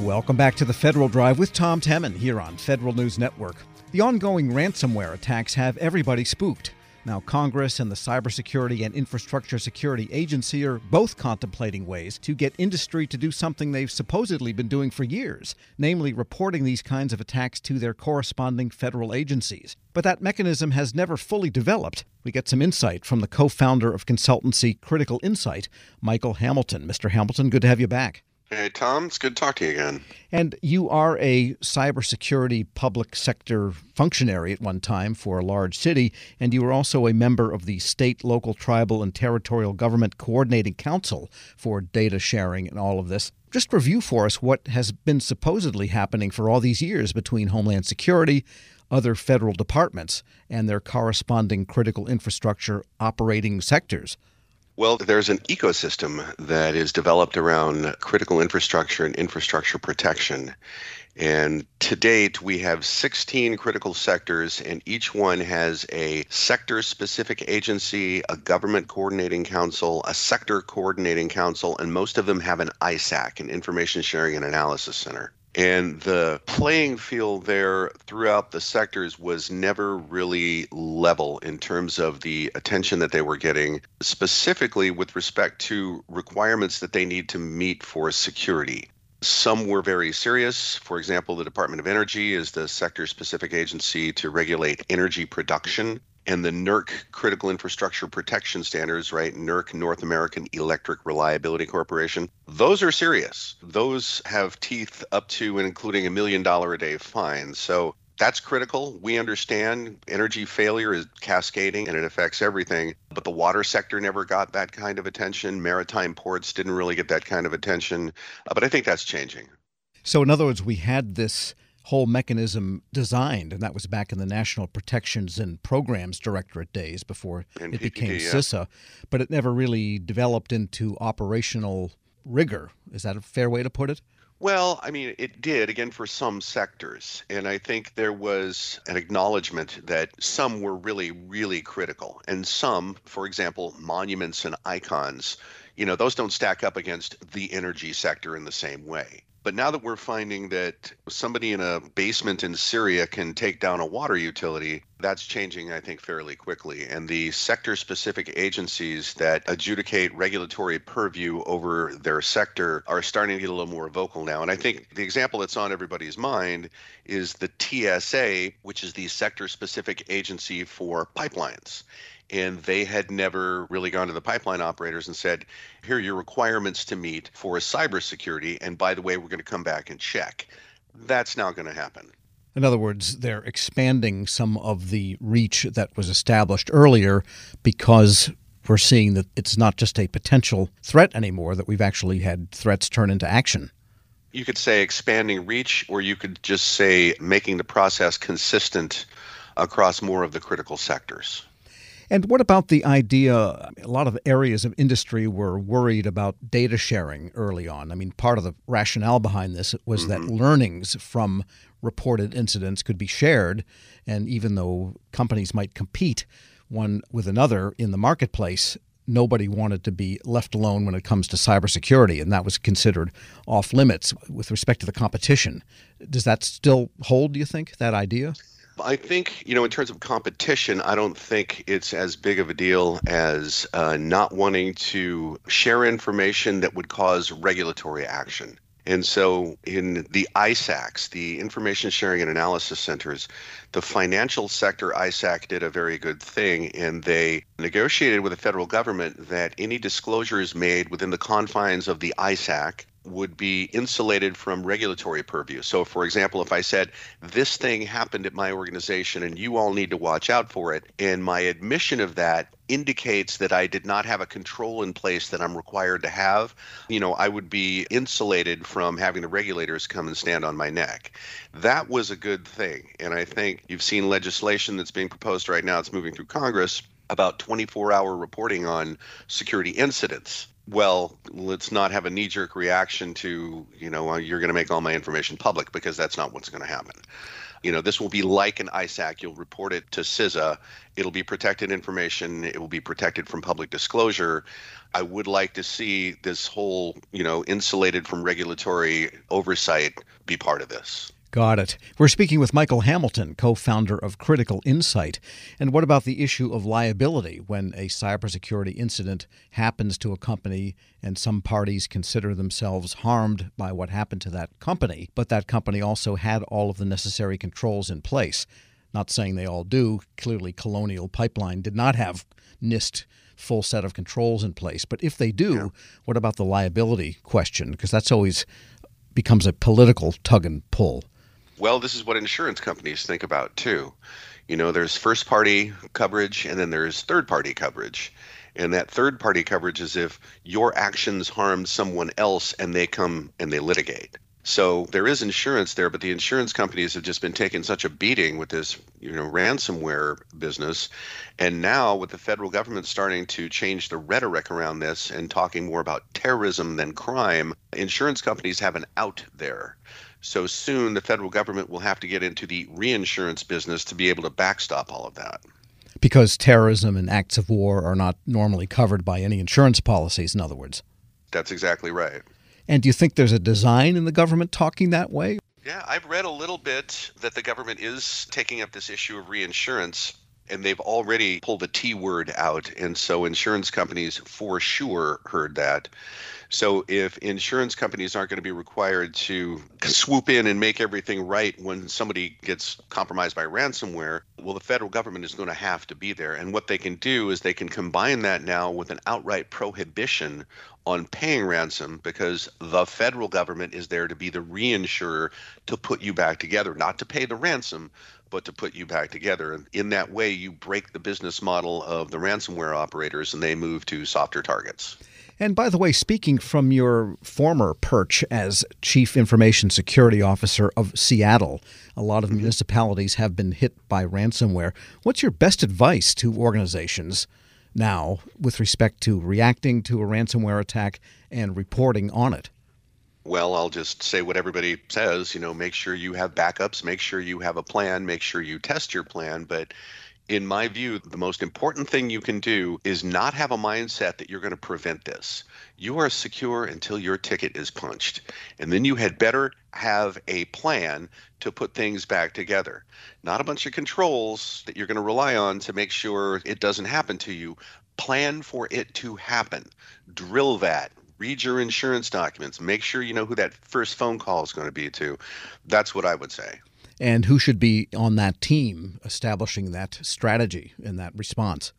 Welcome back to the Federal Drive with Tom Temin here on Federal News Network. The ongoing ransomware attacks have everybody spooked. Now, Congress and the Cybersecurity and Infrastructure Security Agency are both contemplating ways to get industry to do something they've supposedly been doing for years, namely reporting these kinds of attacks to their corresponding federal agencies. But that mechanism has never fully developed. We get some insight from the co founder of consultancy Critical Insight, Michael Hamilton. Mr. Hamilton, good to have you back. Hey, Tom, it's good to talk to you again. And you are a cybersecurity public sector functionary at one time for a large city, and you were also a member of the state, local, tribal, and territorial government coordinating council for data sharing and all of this. Just review for us what has been supposedly happening for all these years between Homeland Security, other federal departments, and their corresponding critical infrastructure operating sectors. Well, there's an ecosystem that is developed around critical infrastructure and infrastructure protection. And to date, we have 16 critical sectors, and each one has a sector specific agency, a government coordinating council, a sector coordinating council, and most of them have an ISAC, an Information Sharing and Analysis Center. And the playing field there throughout the sectors was never really level in terms of the attention that they were getting, specifically with respect to requirements that they need to meet for security. Some were very serious. For example, the Department of Energy is the sector specific agency to regulate energy production and the NERC Critical Infrastructure Protection Standards, right? NERC, North American Electric Reliability Corporation. Those are serious. Those have teeth up to and including a million dollar a day fine. So that's critical. We understand energy failure is cascading and it affects everything. But the water sector never got that kind of attention. Maritime ports didn't really get that kind of attention. Uh, but I think that's changing. So, in other words, we had this whole mechanism designed, and that was back in the National Protections and Programs Directorate days before NPPD, it became yeah. CISA, but it never really developed into operational rigor. Is that a fair way to put it? Well, I mean, it did, again, for some sectors. And I think there was an acknowledgement that some were really, really critical. And some, for example, monuments and icons, you know, those don't stack up against the energy sector in the same way. But now that we're finding that somebody in a basement in Syria can take down a water utility, that's changing, I think, fairly quickly. And the sector specific agencies that adjudicate regulatory purview over their sector are starting to get a little more vocal now. And I think the example that's on everybody's mind is the TSA, which is the sector specific agency for pipelines and they had never really gone to the pipeline operators and said, here are your requirements to meet for cybersecurity. And by the way, we're going to come back and check. That's now going to happen. In other words, they're expanding some of the reach that was established earlier because we're seeing that it's not just a potential threat anymore, that we've actually had threats turn into action. You could say expanding reach, or you could just say making the process consistent across more of the critical sectors. And what about the idea? A lot of areas of industry were worried about data sharing early on. I mean, part of the rationale behind this was mm-hmm. that learnings from reported incidents could be shared. And even though companies might compete one with another in the marketplace, nobody wanted to be left alone when it comes to cybersecurity, and that was considered off limits with respect to the competition. Does that still hold, do you think, that idea? I think, you know, in terms of competition, I don't think it's as big of a deal as uh, not wanting to share information that would cause regulatory action. And so, in the ISACs, the Information Sharing and Analysis Centers, the financial sector ISAC did a very good thing, and they negotiated with the federal government that any disclosures made within the confines of the ISAC would be insulated from regulatory purview. So, for example, if I said, This thing happened at my organization and you all need to watch out for it, and my admission of that indicates that I did not have a control in place that I'm required to have, you know, I would be insulated from having the regulators come and stand on my neck. That was a good thing. And I think you've seen legislation that's being proposed right now, it's moving through Congress about 24 hour reporting on security incidents well, let's not have a knee jerk reaction to, you know, you're going to make all my information public because that's not what's going to happen. You know, this will be like an ISAC. You'll report it to CISA. It'll be protected information. It will be protected from public disclosure. I would like to see this whole, you know, insulated from regulatory oversight be part of this. Got it. We're speaking with Michael Hamilton, co founder of Critical Insight. And what about the issue of liability when a cybersecurity incident happens to a company and some parties consider themselves harmed by what happened to that company, but that company also had all of the necessary controls in place? Not saying they all do. Clearly, Colonial Pipeline did not have NIST full set of controls in place. But if they do, yeah. what about the liability question? Because that's always becomes a political tug and pull. Well, this is what insurance companies think about too. You know, there's first party coverage and then there's third party coverage. And that third party coverage is if your actions harm someone else and they come and they litigate. So there is insurance there, but the insurance companies have just been taking such a beating with this, you know, ransomware business. And now with the federal government starting to change the rhetoric around this and talking more about terrorism than crime, insurance companies have an out there. So soon the federal government will have to get into the reinsurance business to be able to backstop all of that. Because terrorism and acts of war are not normally covered by any insurance policies, in other words. That's exactly right. And do you think there's a design in the government talking that way? Yeah, I've read a little bit that the government is taking up this issue of reinsurance and they've already pulled the T word out. And so insurance companies for sure heard that. So if insurance companies aren't going to be required to swoop in and make everything right when somebody gets compromised by ransomware, well, the federal government is going to have to be there. And what they can do is they can combine that now with an outright prohibition on paying ransom because the federal government is there to be the reinsurer to put you back together, not to pay the ransom, but to put you back together. And in that way, you break the business model of the ransomware operators and they move to softer targets. And by the way, speaking from your former perch as Chief Information Security Officer of Seattle, a lot of mm-hmm. municipalities have been hit by ransomware. What's your best advice to organizations now with respect to reacting to a ransomware attack and reporting on it? Well, I'll just say what everybody says, you know, make sure you have backups, make sure you have a plan, make sure you test your plan, but in my view, the most important thing you can do is not have a mindset that you're going to prevent this. You are secure until your ticket is punched. And then you had better have a plan to put things back together. Not a bunch of controls that you're going to rely on to make sure it doesn't happen to you. Plan for it to happen. Drill that. Read your insurance documents. Make sure you know who that first phone call is going to be to. That's what I would say and who should be on that team establishing that strategy and that response?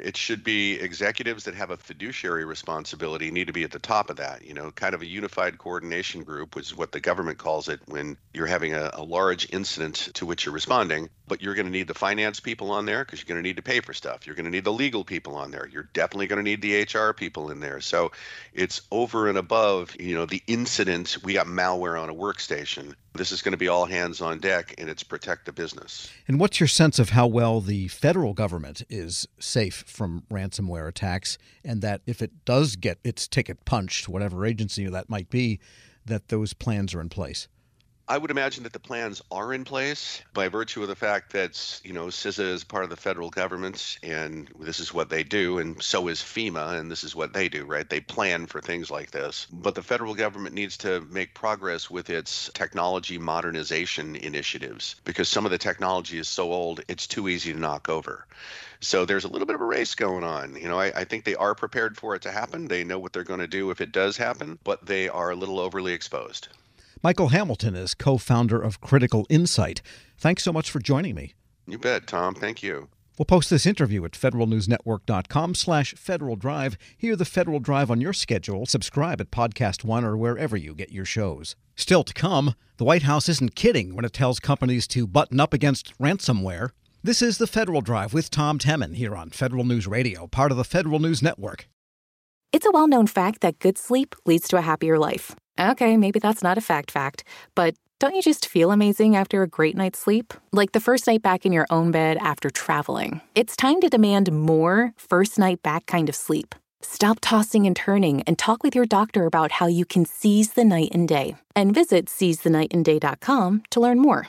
It should be executives that have a fiduciary responsibility need to be at the top of that you know kind of a unified coordination group which is what the government calls it when you're having a, a large incident to which you're responding but you're going to need the finance people on there because you're going to need to pay for stuff. You're going to need the legal people on there. You're definitely going to need the hr people in there. So it's over and above you know the incident we got malware on a workstation. This is going to be all hands on deck and it's protect the business. And what's your sense of how well the federal government is safe from ransomware attacks and that if it does get its ticket punched, whatever agency that might be, that those plans are in place? I would imagine that the plans are in place by virtue of the fact that, you know, CISA is part of the federal government and this is what they do, and so is FEMA, and this is what they do, right? They plan for things like this. But the federal government needs to make progress with its technology modernization initiatives because some of the technology is so old, it's too easy to knock over. So there's a little bit of a race going on. You know, I, I think they are prepared for it to happen. They know what they're going to do if it does happen, but they are a little overly exposed. Michael Hamilton is co founder of Critical Insight. Thanks so much for joining me. You bet, Tom. Thank you. We'll post this interview at federalnewsnetwork.com slash Federal Drive. Hear the Federal Drive on your schedule. Subscribe at Podcast One or wherever you get your shows. Still to come, the White House isn't kidding when it tells companies to button up against ransomware. This is the Federal Drive with Tom Temin here on Federal News Radio, part of the Federal News Network. It's a well known fact that good sleep leads to a happier life. Okay, maybe that's not a fact fact, but don't you just feel amazing after a great night's sleep? Like the first night back in your own bed after traveling. It's time to demand more first night back kind of sleep. Stop tossing and turning and talk with your doctor about how you can seize the night and day. And visit seizethenightandday.com to learn more.